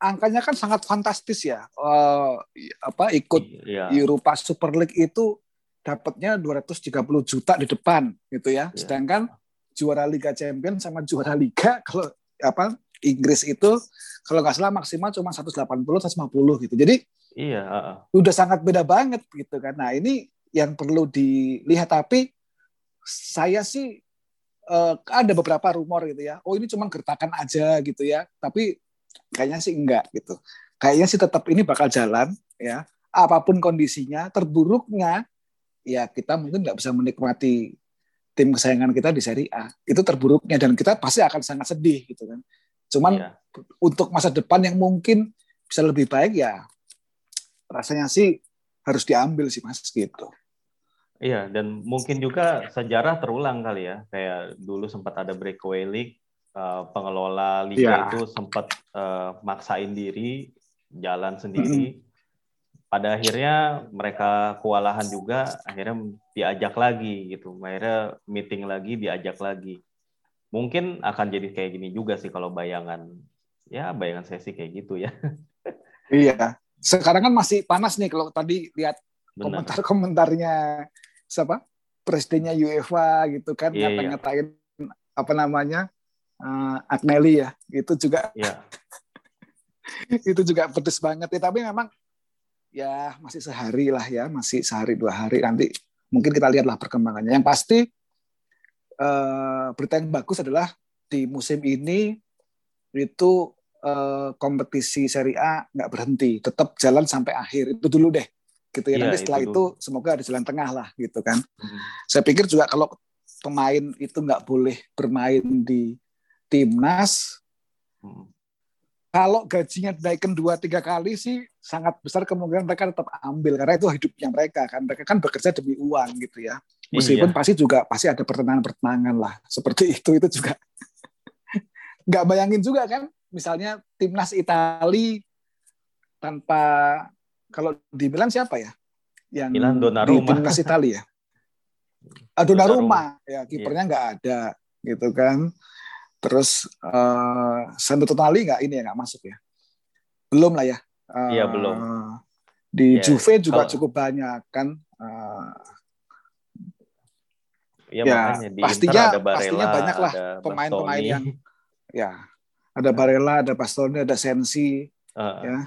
angkanya kan sangat fantastis ya. Uh, apa ikut iya. Eropa Super League itu dapatnya 230 juta di depan gitu ya. Iya. sedangkan juara Liga Champions sama juara Liga kalau apa Inggris itu kalau nggak salah maksimal cuma 180 150 gitu. Jadi iya uh, udah sangat beda banget gitu kan. Nah ini yang perlu dilihat. Tapi saya sih uh, ada beberapa rumor gitu ya. Oh ini cuma gertakan aja gitu ya. Tapi kayaknya sih enggak gitu. Kayaknya sih tetap ini bakal jalan ya. Apa pun kondisinya, terburuknya ya kita mungkin nggak bisa menikmati tim kesayangan kita di Serie A. Itu terburuknya dan kita pasti akan sangat sedih gitu kan. Cuman iya. untuk masa depan yang mungkin bisa lebih baik ya rasanya sih harus diambil sih Mas gitu. Iya, dan mungkin juga sejarah terulang kali ya. Kayak dulu sempat ada breakaway league, uh, pengelola liga yeah. itu sempat uh, maksain diri jalan sendiri. Mm -hmm. Pada akhirnya mereka kewalahan juga, akhirnya diajak lagi gitu. Akhirnya meeting lagi, diajak lagi. Mungkin akan jadi kayak gini juga sih kalau bayangan, ya bayangan saya sih kayak gitu ya. iya, sekarang kan masih panas nih kalau tadi lihat komentar-komentarnya siapa? Presidennya UEFA gitu kan yeah, ngata ngatain yeah. apa namanya uh, Agnelli ya. Itu juga yeah. itu juga pedes banget ya. Tapi memang ya masih sehari lah ya masih sehari dua hari. Nanti mungkin kita lihatlah perkembangannya. Yang pasti uh, berita yang bagus adalah di musim ini itu uh, kompetisi Serie A nggak berhenti. Tetap jalan sampai akhir. Itu dulu deh gitu ya. ya Nanti setelah itu, itu semoga ada jalan tengah lah gitu kan. Hmm. Saya pikir juga kalau pemain itu nggak boleh bermain di timnas, hmm. kalau gajinya dinaikkan dua tiga kali sih sangat besar kemungkinan mereka tetap ambil karena itu hidupnya mereka kan mereka kan bekerja demi uang gitu ya. Meskipun iya. pasti juga pasti ada pertentangan-pertentangan lah seperti itu itu juga nggak bayangin juga kan misalnya timnas Italia tanpa kalau di Milan siapa ya? Yang Milan Donnarumma. Di timnas Italia. Ah, Donnarumma. Ya, kipernya iya. nggak ada gitu kan. Terus uh, Sandro Tonali nggak ini ya nggak masuk ya? Belum lah ya. Uh, iya belum. Di ya, Juve juga kalau... cukup banyak kan. Uh, ya, ya di pastinya ada Barella, pastinya banyak lah pemain-pemain yang ya ada Barella, ada Pastoni, ada Sensi, uh, ya.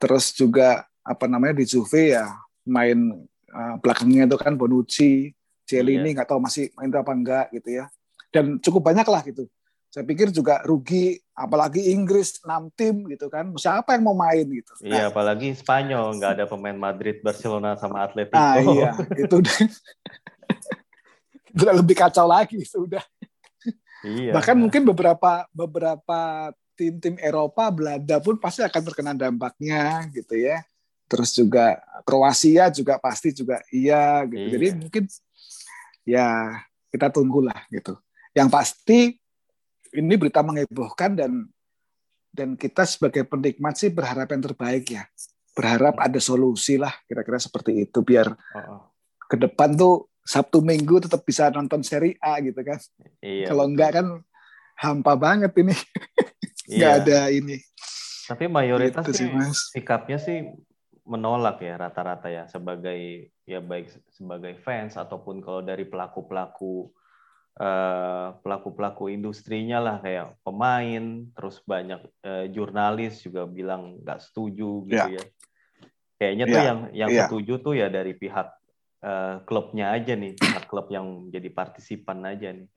Terus juga apa namanya di Juve ya main uh, belakangnya itu kan Bonucci, Celini iya. nggak tahu masih main apa enggak gitu ya. Dan cukup banyak lah gitu. saya pikir juga rugi apalagi Inggris 6 tim gitu kan siapa yang mau main gitu iya nah, apalagi Spanyol nggak ada pemain Madrid Barcelona sama Atletico ah, iya itu udah udah lebih kacau lagi sudah iya. bahkan mungkin beberapa beberapa tim-tim Eropa Belanda pun pasti akan terkena dampaknya gitu ya terus juga Kroasia juga pasti juga iya gitu iya. jadi mungkin ya kita tunggulah gitu yang pasti ini berita menghebohkan dan dan kita sebagai penikmat sih berharap yang terbaik ya. Berharap ada solusi lah kira-kira seperti itu biar ke depan tuh Sabtu Minggu tetap bisa nonton seri A gitu kan. Iya. Kalau enggak kan hampa banget ini. Enggak iya. ada ini. Tapi mayoritas gitu sih, mas. sikapnya sih menolak ya rata-rata ya sebagai ya baik sebagai fans ataupun kalau dari pelaku-pelaku Eh, pelaku-pelaku industrinya lah kayak pemain, terus banyak uh, jurnalis juga bilang nggak setuju gitu yeah. ya. Kayaknya tuh yeah. yang yang yeah. setuju tuh ya dari pihak uh, klubnya aja nih, pihak klub yang jadi partisipan aja nih.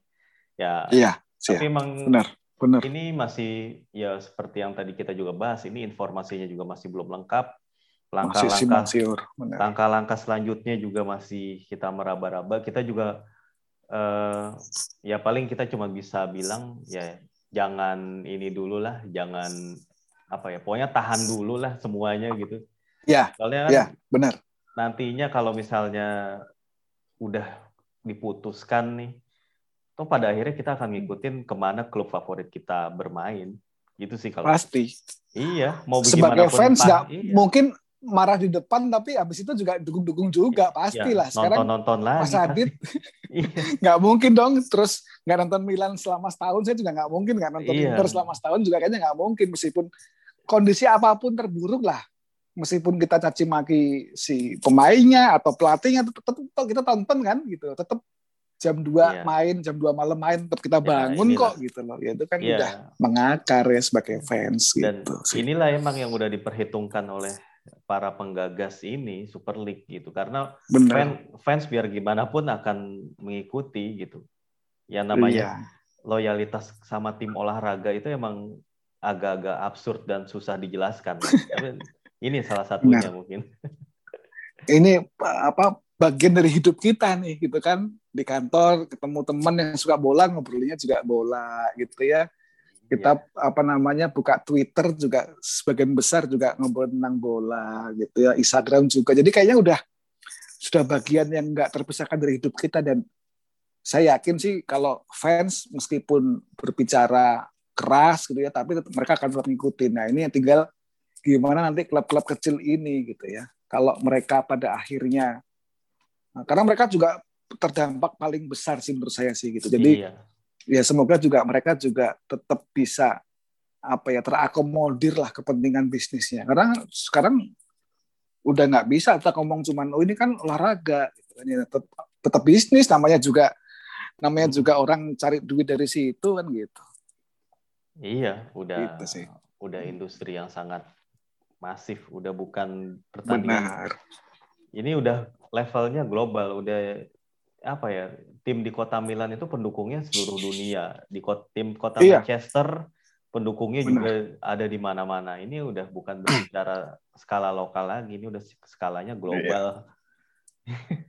Ya. Iya. Tapi yeah. emang benar, benar. Ini masih ya seperti yang tadi kita juga bahas, ini informasinya juga masih belum lengkap. Langkah-langkah langkah-langkah selanjutnya juga masih kita meraba-raba. Kita juga uh, ya paling kita cuma bisa bilang ya jangan ini dulu lah, jangan apa ya, pokoknya tahan dulu lah semuanya gitu. Ya. Soalnya kan ya, benar. Nantinya kalau misalnya udah diputuskan nih, toh pada akhirnya kita akan ngikutin ke mana klub favorit kita bermain. Gitu sih kalau. Pasti. Iya, mau Sebagai fans nggak iya. mungkin marah di depan tapi habis itu juga dukung-dukung juga iya, pastilah ya, sekarang nonton, nonton lagi Mas Adit iya. nggak mungkin dong terus nggak nonton Milan selama setahun saya juga nggak mungkin nggak nonton iya. Inter selama setahun juga kayaknya nggak mungkin meskipun kondisi apa pun terburuk lah meskipun kita caci maki si pemainnya atau pelatihnya tetap, tetap kita tonton kan gitu tetap jam 2 iya. main jam 2 malam main tetap kita ya, bangun ya, kok gitu loh ya itu kan iya. udah mengakar ya sebagai fans Dan gitu inilah emang yang udah diperhitungkan oleh para penggagas ini Super League gitu karena fan, fans biar gimana pun akan mengikuti gitu. Yang namanya iya. loyalitas sama tim olahraga itu emang agak-agak absurd dan susah dijelaskan. Ini salah satunya Benar. mungkin. Ini apa bagian dari hidup kita nih gitu kan di kantor ketemu teman yang suka bola ngobrolnya juga bola gitu ya kita ya. apa namanya buka Twitter juga sebagian besar juga ngobrol tentang bola gitu ya Instagram juga. Jadi kayaknya udah sudah bagian yang nggak terpisahkan dari hidup kita dan saya yakin sih kalau fans meskipun berbicara keras gitu ya tapi tetap, mereka akan tetap ngikutin. Nah ini yang tinggal gimana nanti klub-klub kecil ini gitu ya kalau mereka pada akhirnya nah, karena mereka juga terdampak paling besar sih menurut saya sih gitu. Jadi iya ya semoga juga mereka juga tetap bisa apa ya terakomodir lah kepentingan bisnisnya karena sekarang udah nggak bisa kita ngomong cuman oh ini kan olahraga gitu kan. ya, tetap, tetap bisnis namanya juga namanya juga orang cari duit dari situ kan gitu iya udah gitu sih. udah industri yang sangat masif udah bukan pertandingan Benar. ini udah levelnya global udah apa ya tim di kota Milan itu pendukungnya seluruh dunia di kota, tim kota iya. Manchester pendukungnya Benar. juga ada di mana-mana ini udah bukan berbicara skala lokal lagi ini udah skalanya global iya.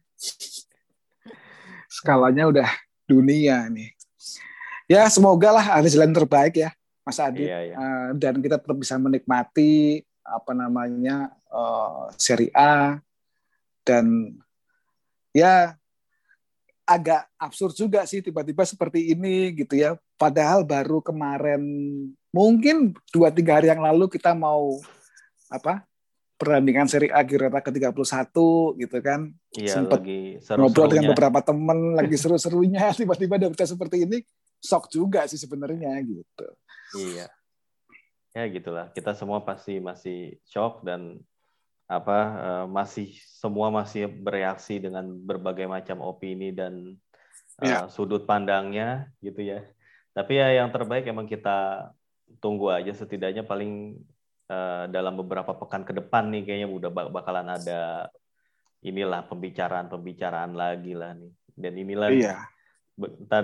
skalanya udah dunia nih ya semoga lah ada jalan terbaik ya Mas Adi iya, iya. Uh, dan kita tetap bisa menikmati apa namanya uh, Serie A dan ya agak absurd juga sih tiba-tiba seperti ini gitu ya. Padahal baru kemarin mungkin dua tiga hari yang lalu kita mau apa perandingan seri A Girata ke-31 gitu kan. Iya, Sempet lagi seru ngobrol dengan beberapa temen lagi seru-serunya tiba-tiba ada berita seperti ini shock juga sih sebenarnya gitu. Iya. Ya gitulah. Kita semua pasti masih shock dan apa uh, masih semua masih bereaksi dengan berbagai macam opini dan uh, ya. sudut pandangnya gitu ya. Tapi ya yang terbaik emang kita tunggu aja setidaknya paling uh, dalam beberapa pekan ke depan nih kayaknya udah bakalan ada inilah pembicaraan-pembicaraan lagi lah nih. Dan inilah iya.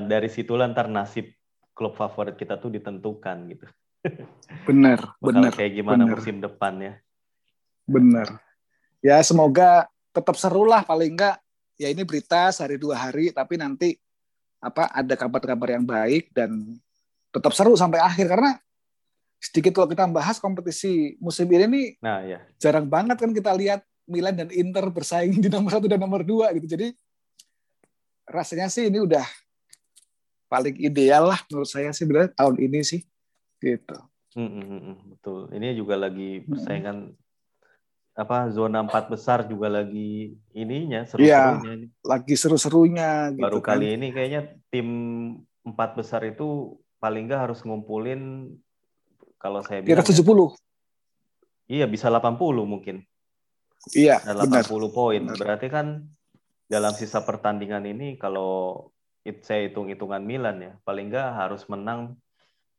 dari situlah ntar nasib klub favorit kita tuh ditentukan gitu. Benar, benar. Kayak gimana bener. musim depan ya. Benar. Ya semoga tetap seru lah paling enggak ya ini berita sehari dua hari tapi nanti apa ada kabar-kabar yang baik dan tetap seru sampai akhir karena sedikit kalau kita bahas kompetisi musim ini nih nah ya jarang banget kan kita lihat Milan dan Inter bersaing di nomor satu dan nomor dua gitu jadi rasanya sih ini udah paling ideal lah menurut saya sih benar tahun ini sih gitu hmm, hmm, hmm, hmm. betul ini juga lagi persaingan hmm. Apa zona empat besar juga lagi ininya seru-serunya ya, lagi seru-serunya baru gitu kan. kali ini kayaknya tim empat besar itu paling nggak harus ngumpulin kalau saya bilang Kira 70. Ya, iya, bisa 80 mungkin. Iya, 80 benar. poin. Benar. Berarti kan dalam sisa pertandingan ini kalau saya hitung-hitungan Milan ya, paling nggak harus menang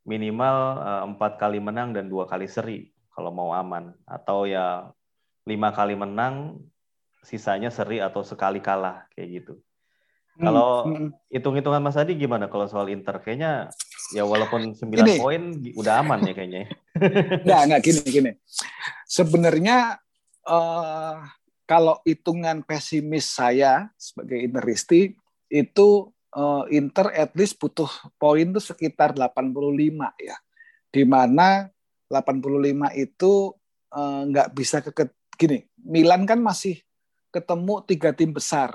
minimal eh, empat uh, kali menang dan dua kali seri kalau mau aman. Atau ya lima kali menang, sisanya seri atau sekali kalah kayak gitu. Hmm, kalau hmm. hitung-hitungan Mas Adi gimana kalau soal Inter? Kayaknya ya walaupun 9 gini. poin udah aman ya kayaknya. Enggak, enggak gini gini. Sebenarnya uh, kalau hitungan pesimis saya sebagai Interisti itu uh, Inter at least butuh poin itu sekitar 85 ya. Di mana 85 itu uh, nggak bisa ke gini. Milan kan masih ketemu tiga tim besar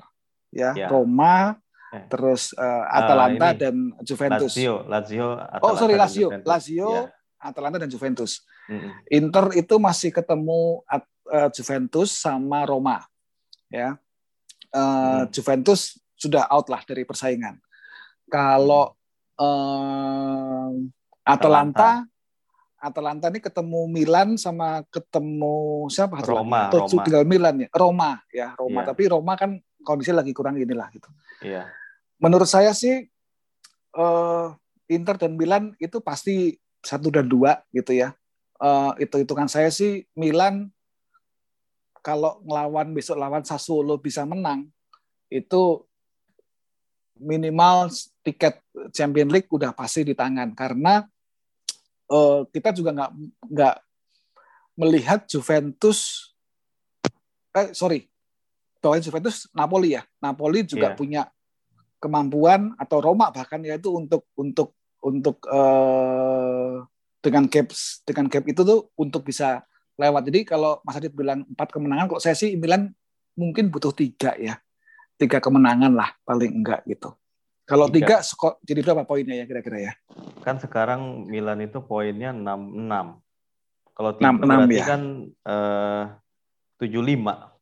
ya, ya. Roma, eh. terus uh, Atalanta uh, dan Juventus. Lazio, Lazio. Atalanta oh sorry Lazio, Lazio, ya. Atalanta dan Juventus. Mm-hmm. Inter itu masih ketemu uh, Juventus sama Roma, ya. Uh, mm. Juventus sudah out lah dari persaingan. Kalau uh, Atalanta, Atalanta ini ketemu Milan sama ketemu siapa? Roma. Roma. Tinggal Milan ya. Roma ya, Roma. Yeah. Tapi Roma kan kondisi lagi kurang inilah gitu. Iya. Menurut saya sih uh, Inter dan Milan itu pasti satu dan dua gitu ya. Uh, itu hitungan saya sih Milan kalau ngelawan besok lawan Sassuolo bisa menang itu minimal tiket Champion League udah pasti di tangan karena uh, kita juga nggak nggak melihat Juventus eh sorry bahwa Juventus Napoli ya. Napoli juga yeah. punya kemampuan atau Roma bahkan ya itu untuk untuk untuk uh, dengan gap dengan gap itu tuh untuk bisa lewat. Jadi kalau Mas Adit bilang empat kemenangan, kok saya sih Milan mungkin butuh tiga ya, tiga kemenangan lah paling enggak gitu. Kalau tiga, tiga jadi berapa poinnya ya kira-kira ya? Kan sekarang Milan itu poinnya enam enam. Kalau tiga berarti ya? kan eh, tujuh lima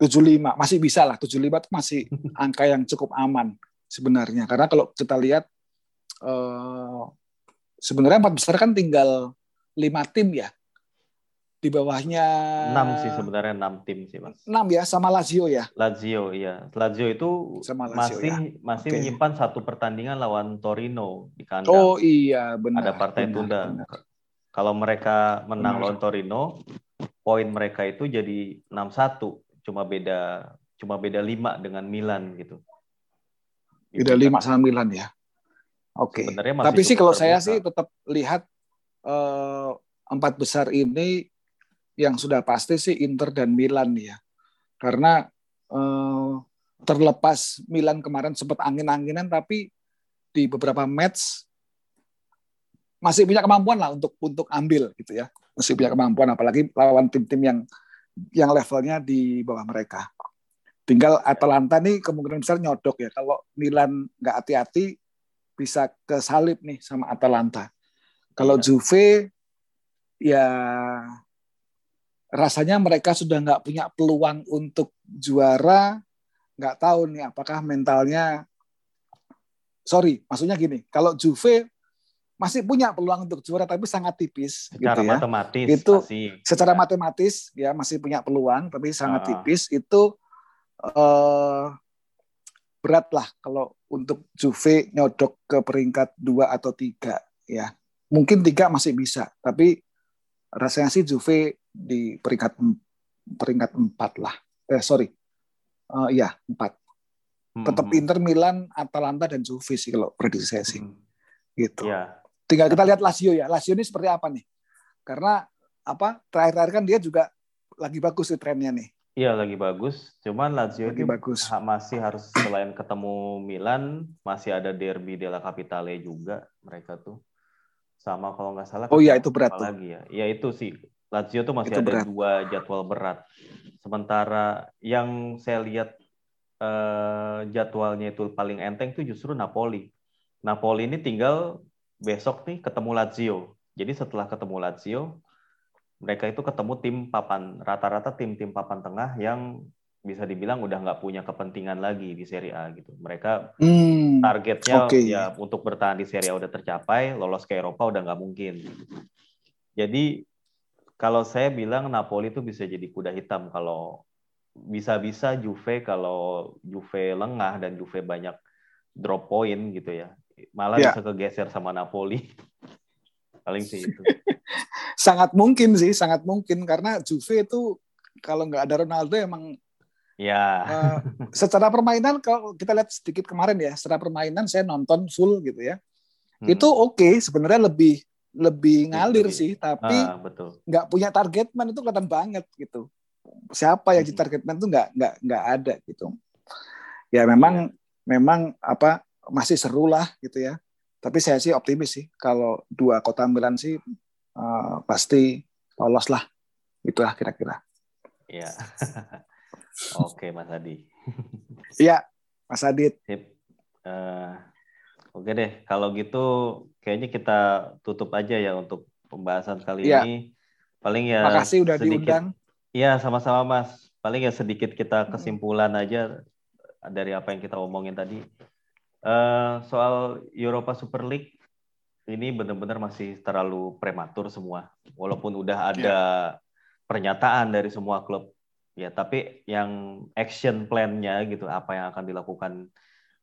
75 masih bisa lah 75 itu masih angka yang cukup aman sebenarnya karena kalau kita lihat eh, sebenarnya empat besar kan tinggal lima tim ya di bawahnya enam sih sebenarnya enam tim sih mas enam ya sama Lazio ya Lazio iya Lazio itu sama Lazio, masih ya. masih okay. menyimpan satu pertandingan lawan Torino di kandang oh iya benar ada partai benar, tunda benar. kalau mereka menang benar. lawan Torino poin mereka itu jadi enam satu cuma beda cuma beda lima dengan Milan gitu. Beda lima sama Milan ya. Oke. Okay. Tapi sih kalau saya sih tetap lihat uh, empat besar ini yang sudah pasti sih Inter dan Milan ya. Karena uh, terlepas Milan kemarin sempat angin-anginan tapi di beberapa match masih punya kemampuan lah untuk untuk ambil gitu ya. Masih punya kemampuan apalagi lawan tim-tim yang yang levelnya di bawah mereka. Tinggal Atalanta nih kemungkinan besar nyodok ya. Kalau Milan nggak hati-hati bisa ke salib nih sama Atalanta. Kalau iya. Juve ya rasanya mereka sudah nggak punya peluang untuk juara. Nggak tahu nih apakah mentalnya sorry, maksudnya gini, kalau Juve masih punya peluang untuk juara tapi sangat tipis secara gitu ya. matematis itu masih, secara ya. matematis ya masih punya peluang tapi sangat uh. tipis itu uh, berat lah kalau untuk Juve nyodok ke peringkat dua atau tiga ya mungkin tiga masih bisa tapi rasanya sih Juve di peringkat peringkat empat lah eh sorry uh, ya empat tetap hmm. Inter Milan Atalanta dan Juve sih kalau prediksi saya sih hmm gitu. Ya. Tinggal kita lihat Lazio ya. Lazio ini seperti apa nih? Karena apa terakhir-terakhir kan dia juga lagi bagus sih trennya nih. Iya lagi bagus. Cuman Lazio lagi itu bagus. masih harus selain ketemu Milan masih ada derby della Capitale juga mereka tuh. Sama kalau nggak salah. Oh iya itu berat tuh. lagi ya. Ya itu sih Lazio tuh masih itu ada berat. dua jadwal berat. Sementara yang saya lihat eh, jadwalnya itu paling enteng tuh justru Napoli. Napoli ini tinggal besok nih ketemu Lazio. Jadi setelah ketemu Lazio, mereka itu ketemu tim papan rata-rata tim-tim papan tengah yang bisa dibilang udah nggak punya kepentingan lagi di Serie A gitu. Mereka hmm, targetnya okay. ya untuk bertahan di Serie A udah tercapai, lolos ke Eropa udah nggak mungkin. Jadi kalau saya bilang Napoli itu bisa jadi kuda hitam kalau bisa-bisa Juve kalau Juve lengah dan Juve banyak drop point gitu ya. Malah yeah. bisa kegeser sama Napoli. Paling sih itu. sangat mungkin sih, sangat mungkin karena Juve itu kalau nggak ada Ronaldo emang ya. Uh, secara permainan kalau kita lihat sedikit kemarin ya, secara permainan saya nonton full gitu ya. Hmm. Itu oke, okay, sebenarnya lebih lebih ngalir lebih, sih, tapi ah, nggak punya target man itu kelihatan banget gitu. Siapa yang di target man itu nggak nggak nggak ada gitu. Ya memang ya. memang apa masih seru lah gitu ya. Tapi saya sih optimis sih kalau dua kota Milan sih uh, pasti lolos lah. Itulah kira-kira. Iya. Oke, Mas Adi. Iya, Mas Adit. Sip. Uh, Oke deh, kalau gitu kayaknya kita tutup aja ya untuk pembahasan kali ya. ini. Paling ya Makasih udah sedikit, diundang. Iya, sama-sama Mas. Paling ya sedikit kita kesimpulan aja dari apa yang kita omongin tadi. Uh, soal Europa Super League ini benar-benar masih terlalu prematur semua. Walaupun udah ada yeah. pernyataan dari semua klub, ya tapi yang action plan-nya gitu, apa yang akan dilakukan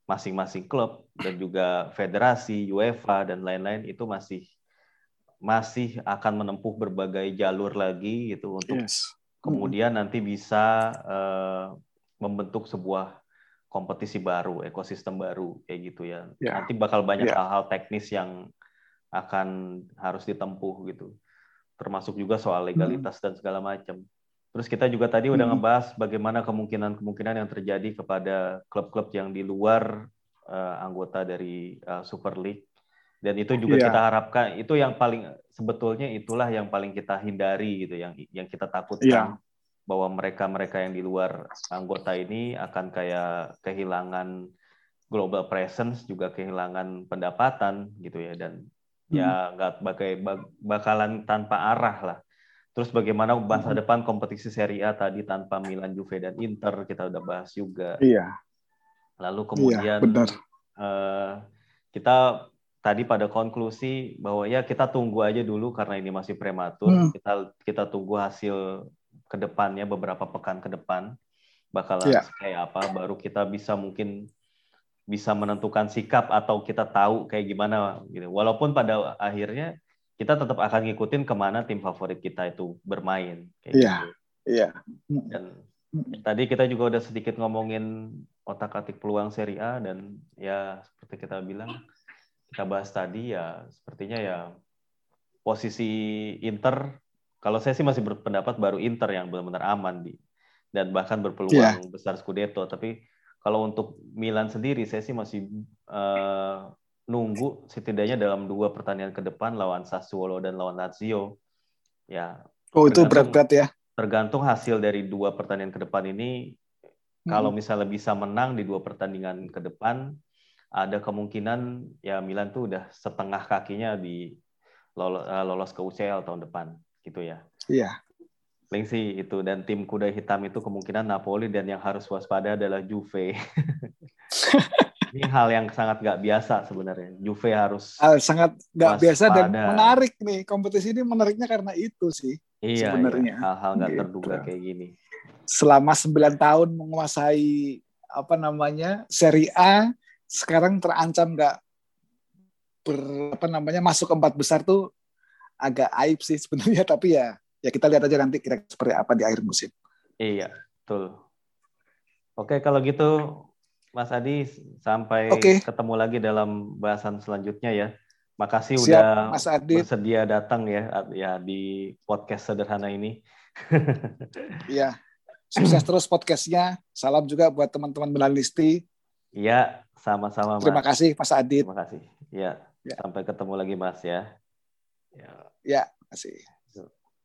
masing-masing klub dan juga federasi, UEFA dan lain-lain itu masih masih akan menempuh berbagai jalur lagi gitu untuk yes. kemudian nanti bisa uh, membentuk sebuah kompetisi baru, ekosistem baru kayak gitu ya. Yeah. Nanti bakal banyak ya. hal-hal yeah. teknis yang akan harus ditempuh gitu. Termasuk juga soal legalitas hmm. dan segala macam. Terus kita juga tadi hmm. udah ngebahas bagaimana kemungkinan-kemungkinan yang terjadi kepada klub-klub yang di luar uh, anggota dari uh, Super League. Dan itu juga yeah. kita harapkan itu yang paling sebetulnya itulah yang paling kita hindari gitu, yang yang kita takutkan yeah. bahwa mereka-mereka yang di luar anggota ini akan kayak kehilangan global presence juga kehilangan pendapatan gitu ya dan ya hmm. nggak bakalan tanpa arah lah. Terus bagaimana masa hmm. depan kompetisi Serie A tadi tanpa Milan, Juve dan Inter kita udah bahas juga. Iya. Lalu iya, kemudian iya, benar. Uh, kita tadi pada konklusi bahwa ya kita tunggu aja dulu karena ini masih prematur. Hmm. Kita kita tunggu hasil ke depannya beberapa pekan ke depan bakalan yeah. kayak apa baru kita bisa mungkin bisa menentukan sikap atau kita tahu kayak gimana gitu. Walaupun pada akhirnya kita tetap akan ngikutin ke mana tim favorit kita itu bermain. Iya. Yeah. Gitu. Iya. Dan tadi kita juga udah sedikit ngomongin otak-atik peluang Serie A dan ya seperti kita bilang kita bahas tadi ya sepertinya ya posisi Inter kalau saya sih masih berpendapat baru Inter yang benar-benar aman di dan bahkan berpeluang yeah. besar Scudetto tapi kalau untuk Milan sendiri, saya sih masih uh, nunggu setidaknya dalam dua pertandingan ke depan lawan Sassuolo dan lawan Lazio. Ya. Oh itu berat-berat ya. Tergantung hasil dari dua pertandingan ke depan ini. Hmm. Kalau misalnya bisa menang di dua pertandingan ke depan, ada kemungkinan ya Milan tuh udah setengah kakinya di lolos, eh, ke UCL tahun depan, gitu ya. Iya. Paling sih itu dan tim kuda hitam itu kemungkinan Napoli dan yang harus waspada adalah Juve. Ini hal yang sangat nggak biasa sebenarnya. Juve harus uh, sangat nggak biasa dan menarik nih. Kompetisi ini menariknya karena itu sih. Iya, sebenarnya. Iya. Hal-hal nggak gitu. terduga kayak gini. Selama 9 tahun menguasai apa namanya Serie A, sekarang terancam nggak ber, apa namanya masuk empat besar tuh agak aib sih sebenarnya tapi ya ya kita lihat aja nanti kira seperti apa di akhir musim. Iya, betul. Oke, kalau gitu Mas Adi sampai okay. ketemu lagi dalam bahasan selanjutnya ya. Makasih Siap, udah Mas Adit. bersedia datang ya ya di podcast sederhana ini. Iya. Sukses terus podcastnya. Salam juga buat teman-teman Melalisti. Iya, sama-sama Terima kasih Mas Adit. Terima kasih. Iya. Ya. Sampai ketemu lagi Mas ya. Ya, ya kasih.